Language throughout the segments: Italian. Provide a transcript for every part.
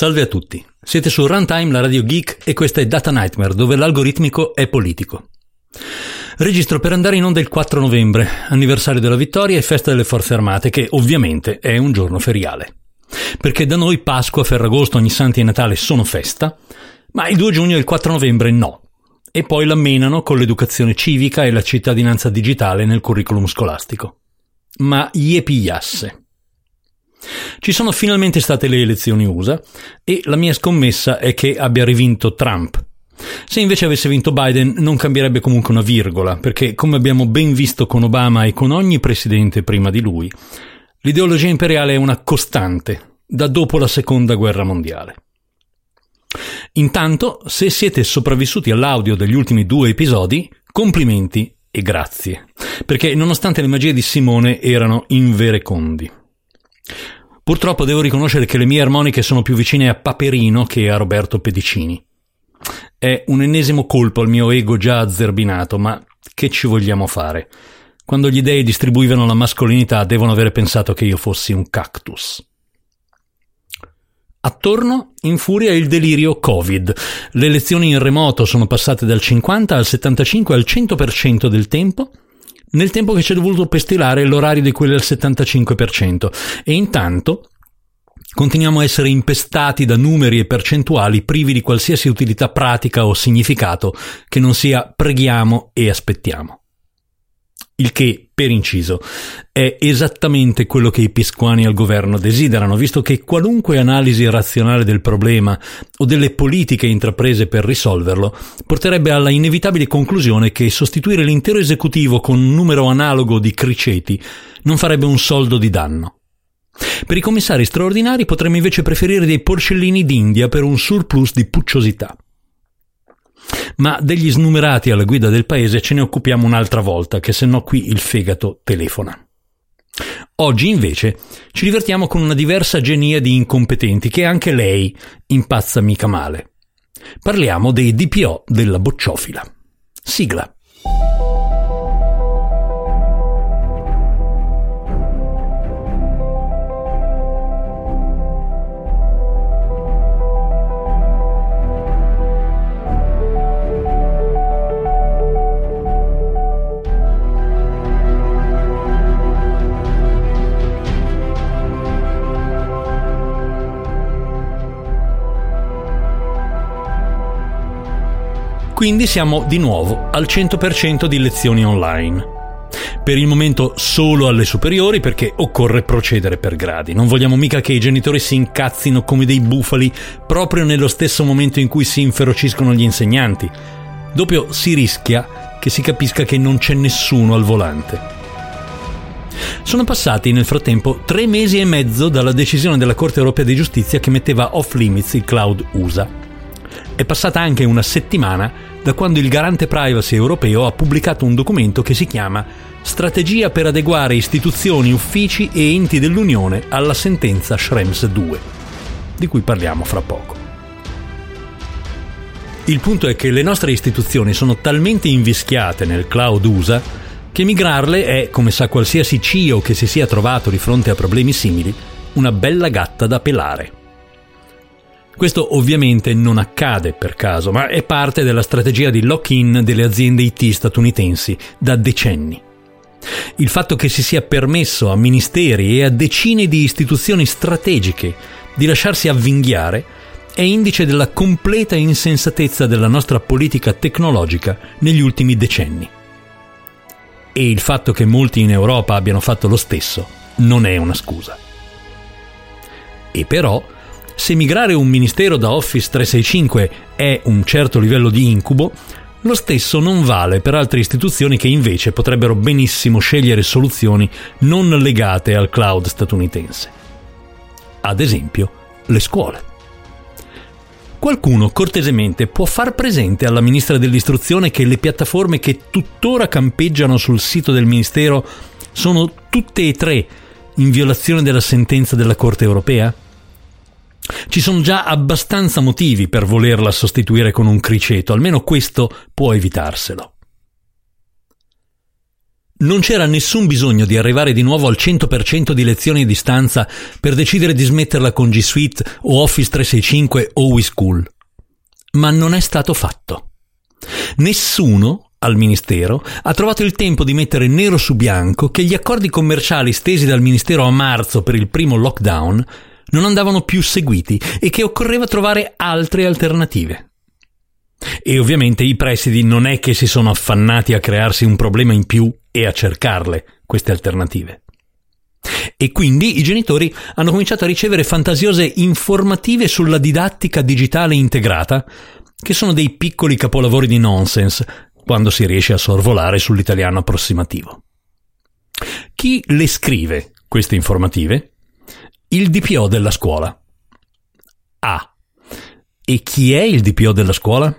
Salve a tutti, siete su Runtime, la radio geek e questa è Data Nightmare, dove l'algoritmico è politico. Registro per andare in onda il 4 novembre, anniversario della vittoria e festa delle forze armate, che ovviamente è un giorno feriale. Perché da noi Pasqua, Ferragosto, ogni santi e Natale sono festa, ma il 2 giugno e il 4 novembre no. E poi la menano con l'educazione civica e la cittadinanza digitale nel curriculum scolastico. Ma gli pigliasse. Ci sono finalmente state le elezioni USA e la mia scommessa è che abbia rivinto Trump. Se invece avesse vinto Biden non cambierebbe comunque una virgola, perché come abbiamo ben visto con Obama e con ogni presidente prima di lui, l'ideologia imperiale è una costante da dopo la seconda guerra mondiale. Intanto, se siete sopravvissuti all'audio degli ultimi due episodi, complimenti e grazie, perché nonostante le magie di Simone erano inverecondi. Purtroppo devo riconoscere che le mie armoniche sono più vicine a Paperino che a Roberto Pedicini. È un ennesimo colpo al mio ego già azzerbinato, ma che ci vogliamo fare? Quando gli dei distribuivano la mascolinità devono avere pensato che io fossi un cactus. Attorno infuria il delirio Covid. Le lezioni in remoto sono passate dal 50 al 75 al 100% del tempo nel tempo che ci è dovuto pestilare l'orario di quelli al 75%. E intanto continuiamo a essere impestati da numeri e percentuali privi di qualsiasi utilità pratica o significato che non sia preghiamo e aspettiamo. Il che, per inciso, è esattamente quello che i pisquani al governo desiderano, visto che qualunque analisi razionale del problema o delle politiche intraprese per risolverlo porterebbe alla inevitabile conclusione che sostituire l'intero esecutivo con un numero analogo di criceti non farebbe un soldo di danno. Per i commissari straordinari potremmo invece preferire dei porcellini d'India per un surplus di pucciosità. Ma degli snumerati alla guida del paese ce ne occupiamo un'altra volta, che se no qui il fegato telefona. Oggi invece ci divertiamo con una diversa genia di incompetenti che anche lei impazza mica male. Parliamo dei DPO della bocciofila. Sigla. Quindi siamo di nuovo al 100% di lezioni online. Per il momento solo alle superiori perché occorre procedere per gradi. Non vogliamo mica che i genitori si incazzino come dei bufali proprio nello stesso momento in cui si inferociscono gli insegnanti. Doppio si rischia che si capisca che non c'è nessuno al volante. Sono passati nel frattempo tre mesi e mezzo dalla decisione della Corte europea di giustizia che metteva off limits il cloud USA. È passata anche una settimana da quando il garante privacy europeo ha pubblicato un documento che si chiama Strategia per adeguare istituzioni, uffici e enti dell'Unione alla sentenza Schrems 2, di cui parliamo fra poco. Il punto è che le nostre istituzioni sono talmente invischiate nel cloud USA che migrarle è, come sa qualsiasi CEO che si sia trovato di fronte a problemi simili, una bella gatta da pelare. Questo ovviamente non accade per caso, ma è parte della strategia di lock-in delle aziende IT statunitensi da decenni. Il fatto che si sia permesso a ministeri e a decine di istituzioni strategiche di lasciarsi avvinghiare è indice della completa insensatezza della nostra politica tecnologica negli ultimi decenni. E il fatto che molti in Europa abbiano fatto lo stesso non è una scusa. E però se migrare un ministero da Office 365 è un certo livello di incubo, lo stesso non vale per altre istituzioni che invece potrebbero benissimo scegliere soluzioni non legate al cloud statunitense. Ad esempio, le scuole. Qualcuno cortesemente può far presente alla ministra dell'istruzione che le piattaforme che tuttora campeggiano sul sito del ministero sono tutte e tre in violazione della sentenza della Corte europea? Ci sono già abbastanza motivi per volerla sostituire con un criceto, almeno questo può evitarselo. Non c'era nessun bisogno di arrivare di nuovo al 100% di lezioni a distanza per decidere di smetterla con G Suite o Office 365 o WeSchool. Ma non è stato fatto. Nessuno al Ministero ha trovato il tempo di mettere nero su bianco che gli accordi commerciali stesi dal Ministero a marzo per il primo lockdown non andavano più seguiti e che occorreva trovare altre alternative. E ovviamente i presidi non è che si sono affannati a crearsi un problema in più e a cercarle, queste alternative. E quindi i genitori hanno cominciato a ricevere fantasiose informative sulla didattica digitale integrata, che sono dei piccoli capolavori di nonsense quando si riesce a sorvolare sull'italiano approssimativo. Chi le scrive queste informative? Il DPO della scuola. Ah, e chi è il DPO della scuola?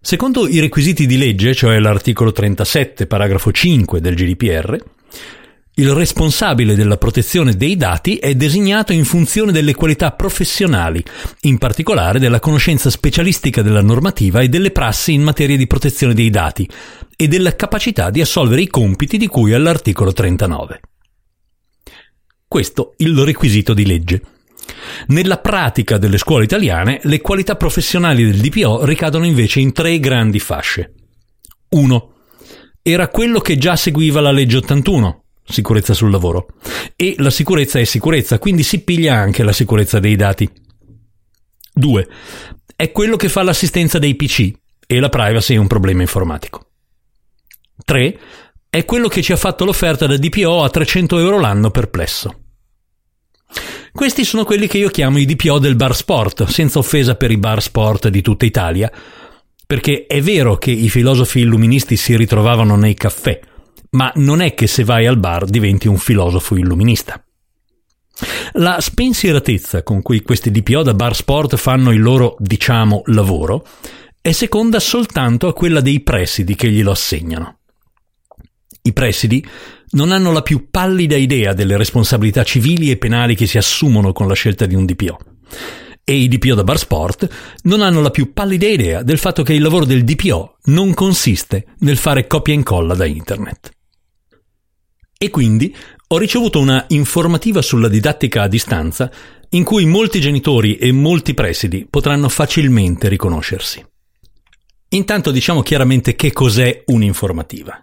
Secondo i requisiti di legge, cioè l'articolo 37, paragrafo 5 del GDPR, il responsabile della protezione dei dati è designato in funzione delle qualità professionali, in particolare della conoscenza specialistica della normativa e delle prassi in materia di protezione dei dati e della capacità di assolvere i compiti di cui all'articolo 39. Questo il requisito di legge. Nella pratica delle scuole italiane, le qualità professionali del DPO ricadono invece in tre grandi fasce. 1. Era quello che già seguiva la legge 81, sicurezza sul lavoro, e la sicurezza è sicurezza, quindi si piglia anche la sicurezza dei dati. 2. È quello che fa l'assistenza dei PC e la privacy è un problema informatico. 3. È quello che ci ha fatto l'offerta da DPO a 300 euro l'anno perplesso. Questi sono quelli che io chiamo i DPO del bar sport, senza offesa per i bar sport di tutta Italia, perché è vero che i filosofi illuministi si ritrovavano nei caffè, ma non è che se vai al bar diventi un filosofo illuminista. La spensieratezza con cui questi DPO da bar sport fanno il loro, diciamo, lavoro è seconda soltanto a quella dei presidi che glielo assegnano. I presidi non hanno la più pallida idea delle responsabilità civili e penali che si assumono con la scelta di un DPO. E i DPO da bar sport non hanno la più pallida idea del fatto che il lavoro del DPO non consiste nel fare copia e incolla da internet. E quindi ho ricevuto una informativa sulla didattica a distanza in cui molti genitori e molti presidi potranno facilmente riconoscersi. Intanto diciamo chiaramente che cos'è un'informativa.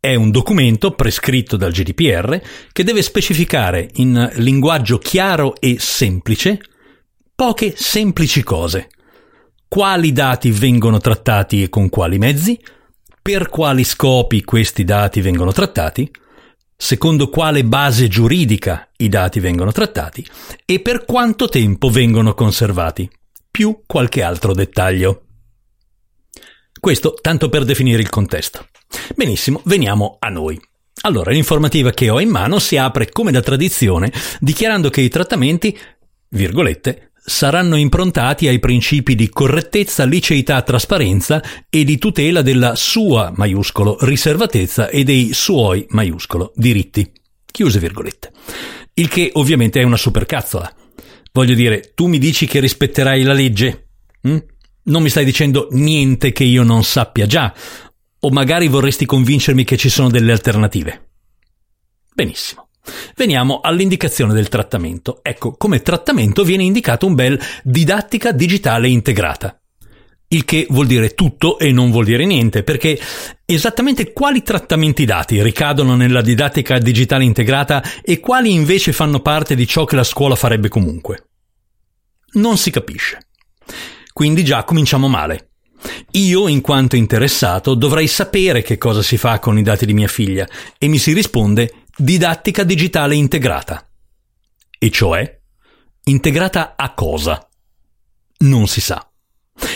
È un documento prescritto dal GDPR che deve specificare in linguaggio chiaro e semplice poche semplici cose. Quali dati vengono trattati e con quali mezzi? Per quali scopi questi dati vengono trattati? Secondo quale base giuridica i dati vengono trattati? E per quanto tempo vengono conservati? Più qualche altro dettaglio. Questo tanto per definire il contesto. Benissimo, veniamo a noi. Allora, l'informativa che ho in mano si apre come da tradizione, dichiarando che i trattamenti, virgolette, saranno improntati ai principi di correttezza, liceità, trasparenza e di tutela della sua, maiuscolo, riservatezza e dei suoi, maiuscolo, diritti. Chiuse virgolette. Il che ovviamente è una supercazzola. Voglio dire, tu mi dici che rispetterai la legge? Hm? Non mi stai dicendo niente che io non sappia già, o magari vorresti convincermi che ci sono delle alternative. Benissimo. Veniamo all'indicazione del trattamento. Ecco, come trattamento viene indicato un bel didattica digitale integrata. Il che vuol dire tutto e non vuol dire niente, perché esattamente quali trattamenti dati ricadono nella didattica digitale integrata e quali invece fanno parte di ciò che la scuola farebbe comunque? Non si capisce. Quindi già cominciamo male. Io, in quanto interessato, dovrei sapere che cosa si fa con i dati di mia figlia e mi si risponde didattica digitale integrata. E cioè, integrata a cosa? Non si sa.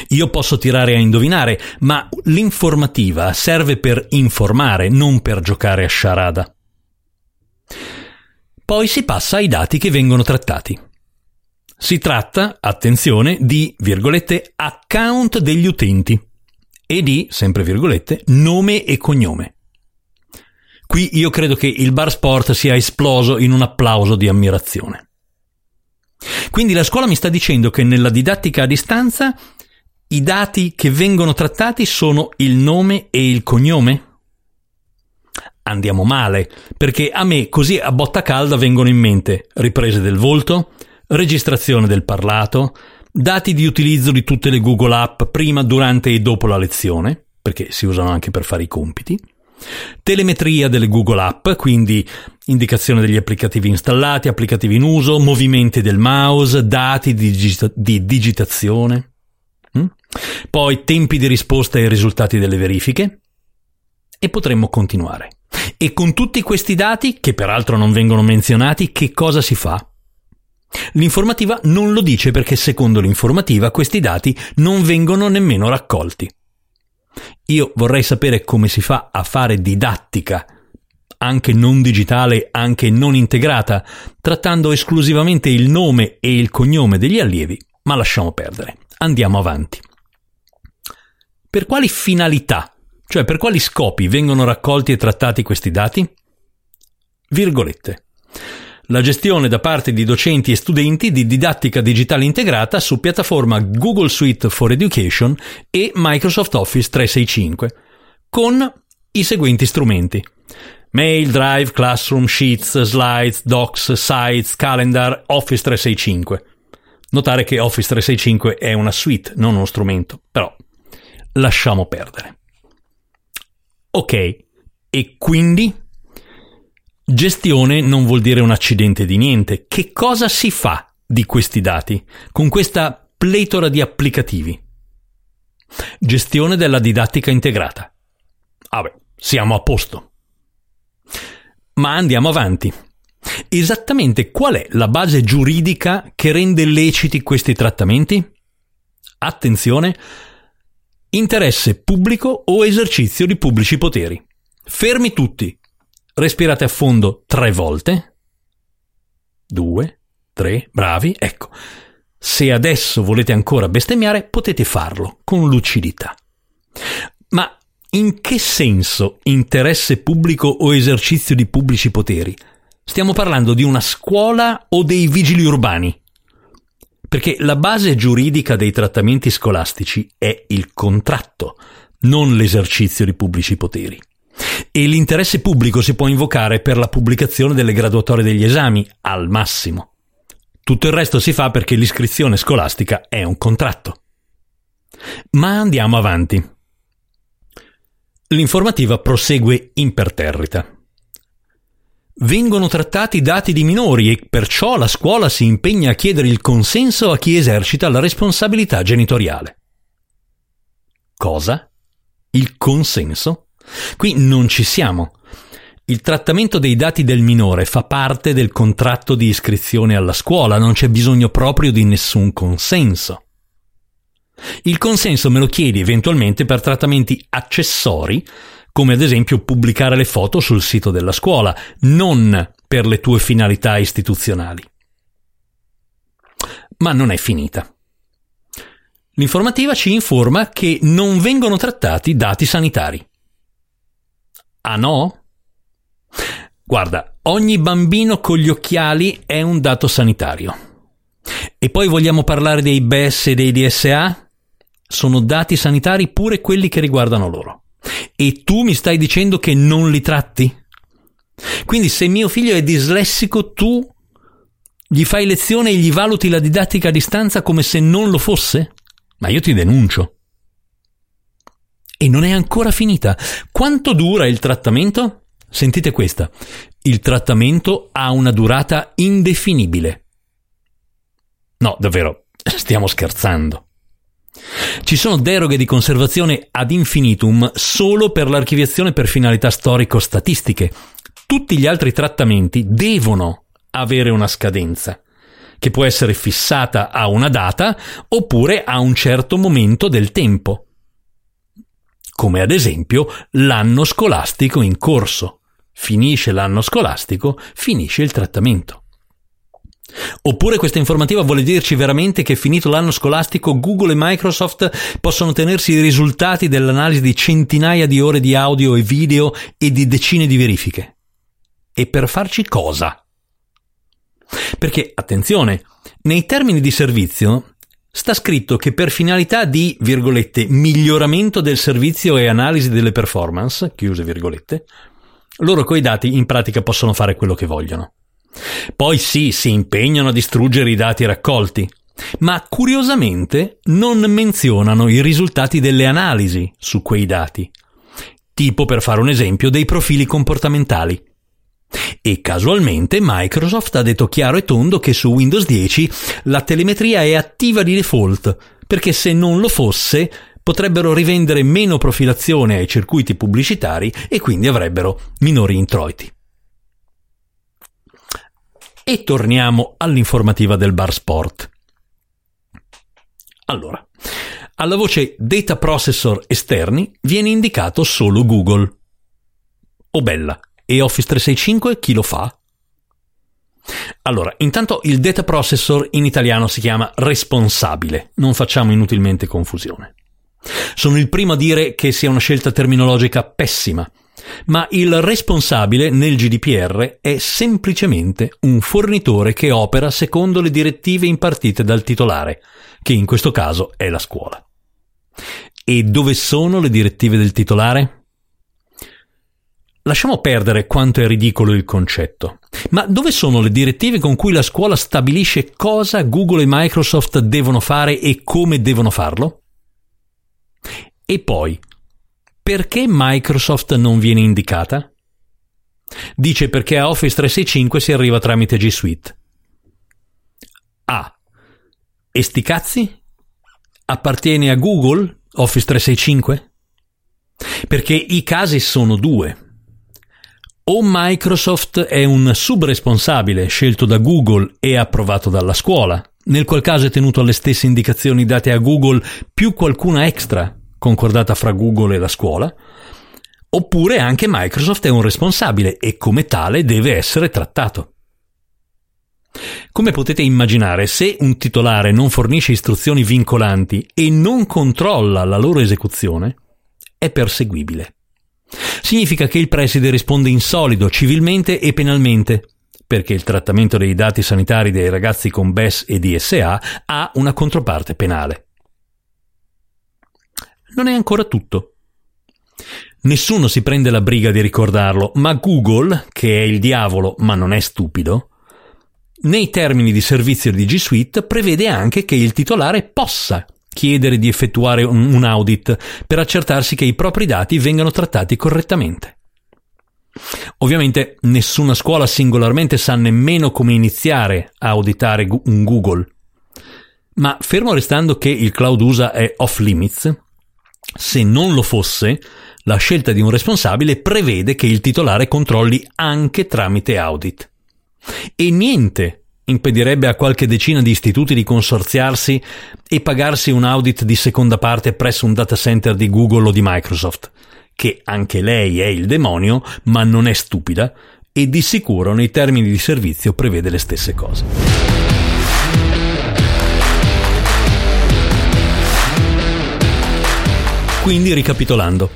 Io posso tirare a indovinare, ma l'informativa serve per informare, non per giocare a sciarada. Poi si passa ai dati che vengono trattati. Si tratta, attenzione, di, virgolette, account degli utenti e di, sempre virgolette, nome e cognome. Qui io credo che il bar sport sia esploso in un applauso di ammirazione. Quindi la scuola mi sta dicendo che nella didattica a distanza i dati che vengono trattati sono il nome e il cognome? andiamo male, perché a me così a botta calda vengono in mente riprese del volto, registrazione del parlato, dati di utilizzo di tutte le Google App prima, durante e dopo la lezione, perché si usano anche per fare i compiti, telemetria delle Google App, quindi indicazione degli applicativi installati, applicativi in uso, movimenti del mouse, dati di, digita- di digitazione, mm? poi tempi di risposta ai risultati delle verifiche e potremmo continuare. E con tutti questi dati, che peraltro non vengono menzionati, che cosa si fa? L'informativa non lo dice perché secondo l'informativa questi dati non vengono nemmeno raccolti. Io vorrei sapere come si fa a fare didattica, anche non digitale, anche non integrata, trattando esclusivamente il nome e il cognome degli allievi, ma lasciamo perdere. Andiamo avanti. Per quali finalità, cioè per quali scopi vengono raccolti e trattati questi dati? Virgolette la gestione da parte di docenti e studenti di didattica digitale integrata su piattaforma Google Suite for Education e Microsoft Office 365, con i seguenti strumenti. Mail, Drive, Classroom, Sheets, Slides, Docs, Sites, Calendar, Office 365. Notare che Office 365 è una suite, non uno strumento, però lasciamo perdere. Ok, e quindi Gestione non vuol dire un accidente di niente. Che cosa si fa di questi dati con questa pletora di applicativi? Gestione della didattica integrata. Ah beh, siamo a posto. Ma andiamo avanti. Esattamente qual è la base giuridica che rende leciti questi trattamenti? Attenzione, interesse pubblico o esercizio di pubblici poteri. Fermi tutti, Respirate a fondo tre volte. Due, tre, bravi, ecco. Se adesso volete ancora bestemmiare, potete farlo con lucidità. Ma in che senso interesse pubblico o esercizio di pubblici poteri? Stiamo parlando di una scuola o dei vigili urbani? Perché la base giuridica dei trattamenti scolastici è il contratto, non l'esercizio di pubblici poteri e l'interesse pubblico si può invocare per la pubblicazione delle graduatorie degli esami, al massimo. Tutto il resto si fa perché l'iscrizione scolastica è un contratto. Ma andiamo avanti. L'informativa prosegue imperterrita. Vengono trattati dati di minori e perciò la scuola si impegna a chiedere il consenso a chi esercita la responsabilità genitoriale. Cosa? Il consenso? Qui non ci siamo. Il trattamento dei dati del minore fa parte del contratto di iscrizione alla scuola, non c'è bisogno proprio di nessun consenso. Il consenso me lo chiedi eventualmente per trattamenti accessori, come ad esempio pubblicare le foto sul sito della scuola, non per le tue finalità istituzionali. Ma non è finita. L'informativa ci informa che non vengono trattati dati sanitari. Ah no? Guarda, ogni bambino con gli occhiali è un dato sanitario. E poi vogliamo parlare dei BS e dei DSA? Sono dati sanitari pure quelli che riguardano loro. E tu mi stai dicendo che non li tratti? Quindi se mio figlio è dislessico, tu gli fai lezione e gli valuti la didattica a distanza come se non lo fosse? Ma io ti denuncio. E non è ancora finita. Quanto dura il trattamento? Sentite questa. Il trattamento ha una durata indefinibile. No, davvero, stiamo scherzando. Ci sono deroghe di conservazione ad infinitum solo per l'archiviazione per finalità storico-statistiche. Tutti gli altri trattamenti devono avere una scadenza, che può essere fissata a una data oppure a un certo momento del tempo come ad esempio l'anno scolastico in corso. Finisce l'anno scolastico, finisce il trattamento. Oppure questa informativa vuole dirci veramente che finito l'anno scolastico Google e Microsoft possono tenersi i risultati dell'analisi di centinaia di ore di audio e video e di decine di verifiche. E per farci cosa? Perché, attenzione, nei termini di servizio sta scritto che per finalità di, virgolette, miglioramento del servizio e analisi delle performance, chiuse virgolette, Loro coi dati in pratica possono fare quello che vogliono. Poi sì, si impegnano a distruggere i dati raccolti, ma curiosamente non menzionano i risultati delle analisi su quei dati, tipo per fare un esempio dei profili comportamentali. E casualmente Microsoft ha detto chiaro e tondo che su Windows 10 la telemetria è attiva di default, perché se non lo fosse potrebbero rivendere meno profilazione ai circuiti pubblicitari e quindi avrebbero minori introiti. E torniamo all'informativa del bar sport. Allora, alla voce data processor esterni viene indicato solo Google. Oh bella, e Office 365 chi lo fa? Allora, intanto il data processor in italiano si chiama responsabile, non facciamo inutilmente confusione. Sono il primo a dire che sia una scelta terminologica pessima, ma il responsabile nel GDPR è semplicemente un fornitore che opera secondo le direttive impartite dal titolare, che in questo caso è la scuola. E dove sono le direttive del titolare? Lasciamo perdere quanto è ridicolo il concetto. Ma dove sono le direttive con cui la scuola stabilisce cosa Google e Microsoft devono fare e come devono farlo? E poi, perché Microsoft non viene indicata? Dice perché a Office 365 si arriva tramite G Suite. Ah, e sti cazzi? Appartiene a Google Office 365? Perché i casi sono due. O Microsoft è un subresponsabile scelto da Google e approvato dalla scuola, nel qual caso è tenuto alle stesse indicazioni date a Google più qualcuna extra concordata fra Google e la scuola, oppure anche Microsoft è un responsabile e come tale deve essere trattato. Come potete immaginare, se un titolare non fornisce istruzioni vincolanti e non controlla la loro esecuzione, è perseguibile. Significa che il preside risponde in solido, civilmente e penalmente, perché il trattamento dei dati sanitari dei ragazzi con BES e DSA ha una controparte penale non è ancora tutto. Nessuno si prende la briga di ricordarlo, ma Google, che è il diavolo ma non è stupido, nei termini di servizio di G Suite prevede anche che il titolare possa chiedere di effettuare un audit per accertarsi che i propri dati vengano trattati correttamente. Ovviamente nessuna scuola singolarmente sa nemmeno come iniziare a auditare un Google, ma fermo restando che il cloud USA è off limits, se non lo fosse, la scelta di un responsabile prevede che il titolare controlli anche tramite audit. E niente impedirebbe a qualche decina di istituti di consorziarsi e pagarsi un audit di seconda parte presso un data center di Google o di Microsoft, che anche lei è il demonio, ma non è stupida e di sicuro nei termini di servizio prevede le stesse cose. Quindi, ricapitolando,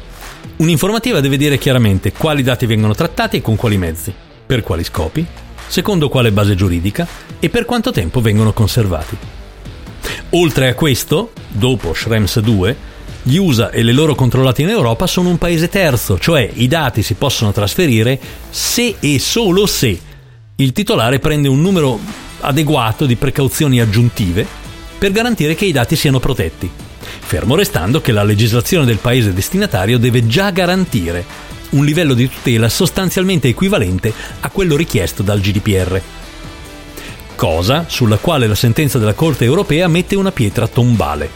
un'informativa deve dire chiaramente quali dati vengono trattati e con quali mezzi, per quali scopi, secondo quale base giuridica e per quanto tempo vengono conservati. Oltre a questo, dopo Schrems 2, gli USA e le loro controllate in Europa sono un paese terzo, cioè i dati si possono trasferire se e solo se il titolare prende un numero adeguato di precauzioni aggiuntive per garantire che i dati siano protetti fermo restando che la legislazione del paese destinatario deve già garantire un livello di tutela sostanzialmente equivalente a quello richiesto dal GDPR. Cosa sulla quale la sentenza della Corte europea mette una pietra tombale.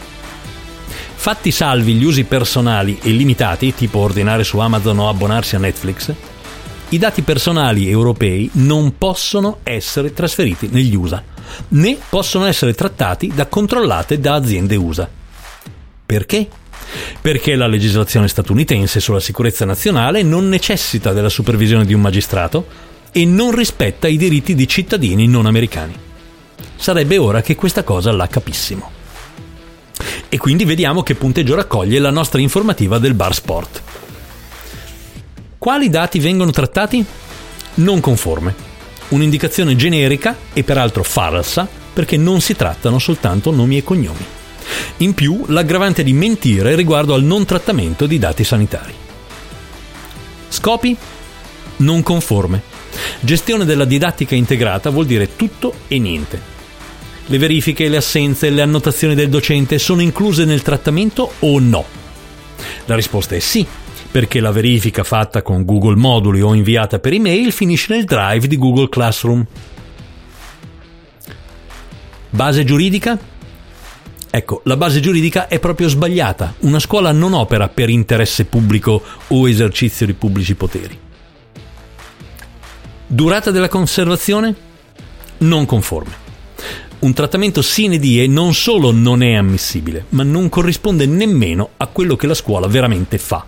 Fatti salvi gli usi personali e limitati, tipo ordinare su Amazon o abbonarsi a Netflix, i dati personali europei non possono essere trasferiti negli USA, né possono essere trattati da controllate da aziende USA. Perché? Perché la legislazione statunitense sulla sicurezza nazionale non necessita della supervisione di un magistrato e non rispetta i diritti di cittadini non americani. Sarebbe ora che questa cosa la capissimo. E quindi vediamo che punteggio raccoglie la nostra informativa del bar sport. Quali dati vengono trattati? Non conforme. Un'indicazione generica e peraltro falsa perché non si trattano soltanto nomi e cognomi. In più, l'aggravante di mentire riguardo al non trattamento di dati sanitari. Scopi? non conforme. Gestione della didattica integrata vuol dire tutto e niente. Le verifiche, le assenze, le annotazioni del docente sono incluse nel trattamento o no? La risposta è sì, perché la verifica fatta con Google Moduli o inviata per email finisce nel drive di Google Classroom. Base giuridica? Ecco, la base giuridica è proprio sbagliata. Una scuola non opera per interesse pubblico o esercizio di pubblici poteri. Durata della conservazione? Non conforme. Un trattamento sine die non solo non è ammissibile, ma non corrisponde nemmeno a quello che la scuola veramente fa.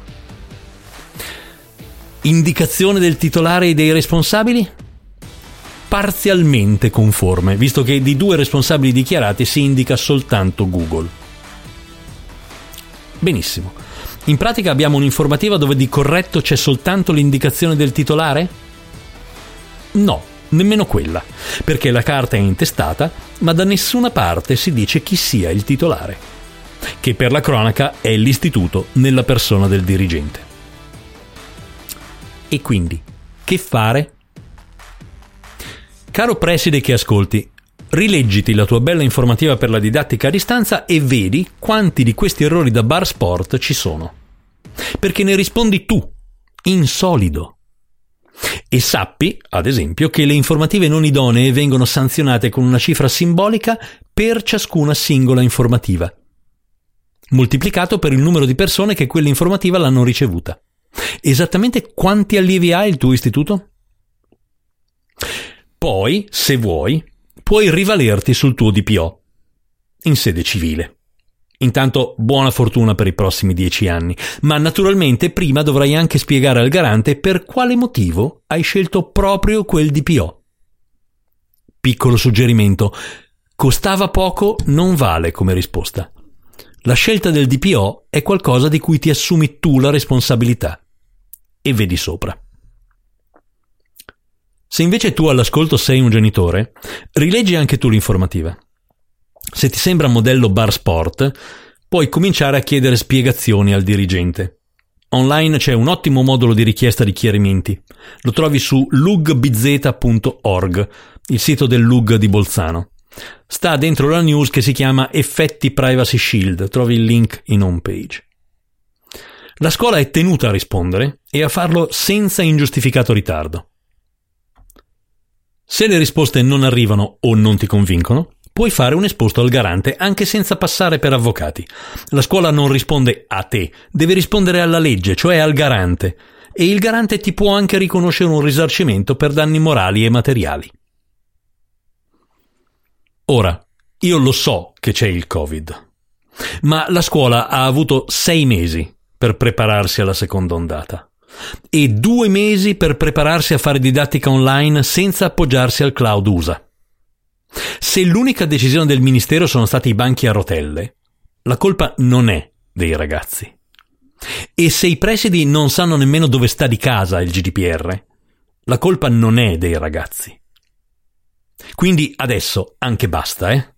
Indicazione del titolare e dei responsabili? Parzialmente conforme, visto che di due responsabili dichiarati si indica soltanto Google. Benissimo. In pratica abbiamo un'informativa dove di corretto c'è soltanto l'indicazione del titolare? No, nemmeno quella, perché la carta è intestata, ma da nessuna parte si dice chi sia il titolare, che per la cronaca è l'istituto nella persona del dirigente. E quindi, che fare? Caro preside che ascolti, rileggiti la tua bella informativa per la didattica a distanza e vedi quanti di questi errori da bar sport ci sono. Perché ne rispondi tu, in solido. E sappi, ad esempio, che le informative non idonee vengono sanzionate con una cifra simbolica per ciascuna singola informativa, moltiplicato per il numero di persone che quell'informativa l'hanno ricevuta. Esattamente quanti allievi ha il tuo istituto? Poi, se vuoi, puoi rivalerti sul tuo DPO in sede civile. Intanto buona fortuna per i prossimi dieci anni, ma naturalmente prima dovrai anche spiegare al garante per quale motivo hai scelto proprio quel DPO. Piccolo suggerimento, costava poco non vale come risposta. La scelta del DPO è qualcosa di cui ti assumi tu la responsabilità. E vedi sopra. Se invece tu all'ascolto sei un genitore, rileggi anche tu l'informativa. Se ti sembra modello bar sport, puoi cominciare a chiedere spiegazioni al dirigente. Online c'è un ottimo modulo di richiesta di chiarimenti. Lo trovi su lugbz.org, il sito del Lug di Bolzano. Sta dentro la news che si chiama Effetti Privacy Shield, trovi il link in home page. La scuola è tenuta a rispondere e a farlo senza ingiustificato ritardo. Se le risposte non arrivano o non ti convincono, puoi fare un esposto al garante anche senza passare per avvocati. La scuola non risponde a te, deve rispondere alla legge, cioè al garante, e il garante ti può anche riconoscere un risarcimento per danni morali e materiali. Ora, io lo so che c'è il Covid, ma la scuola ha avuto sei mesi per prepararsi alla seconda ondata e due mesi per prepararsi a fare didattica online senza appoggiarsi al cloud USA. Se l'unica decisione del Ministero sono stati i banchi a rotelle, la colpa non è dei ragazzi. E se i presidi non sanno nemmeno dove sta di casa il GDPR, la colpa non è dei ragazzi. Quindi adesso anche basta, eh?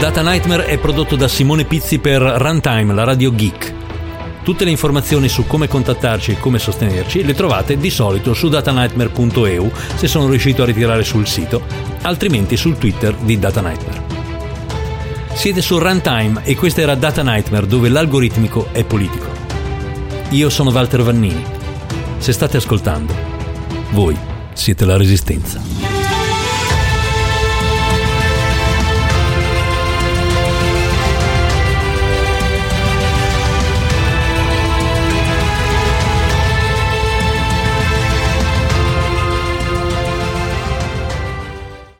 Data Nightmare è prodotto da Simone Pizzi per Runtime, la radio geek. Tutte le informazioni su come contattarci e come sostenerci le trovate di solito su datanightmare.eu se sono riuscito a ritirare sul sito, altrimenti sul Twitter di Data Nightmare. Siete su Runtime e questa era Data Nightmare dove l'algoritmico è politico. Io sono Walter Vannini. Se state ascoltando, voi siete la resistenza.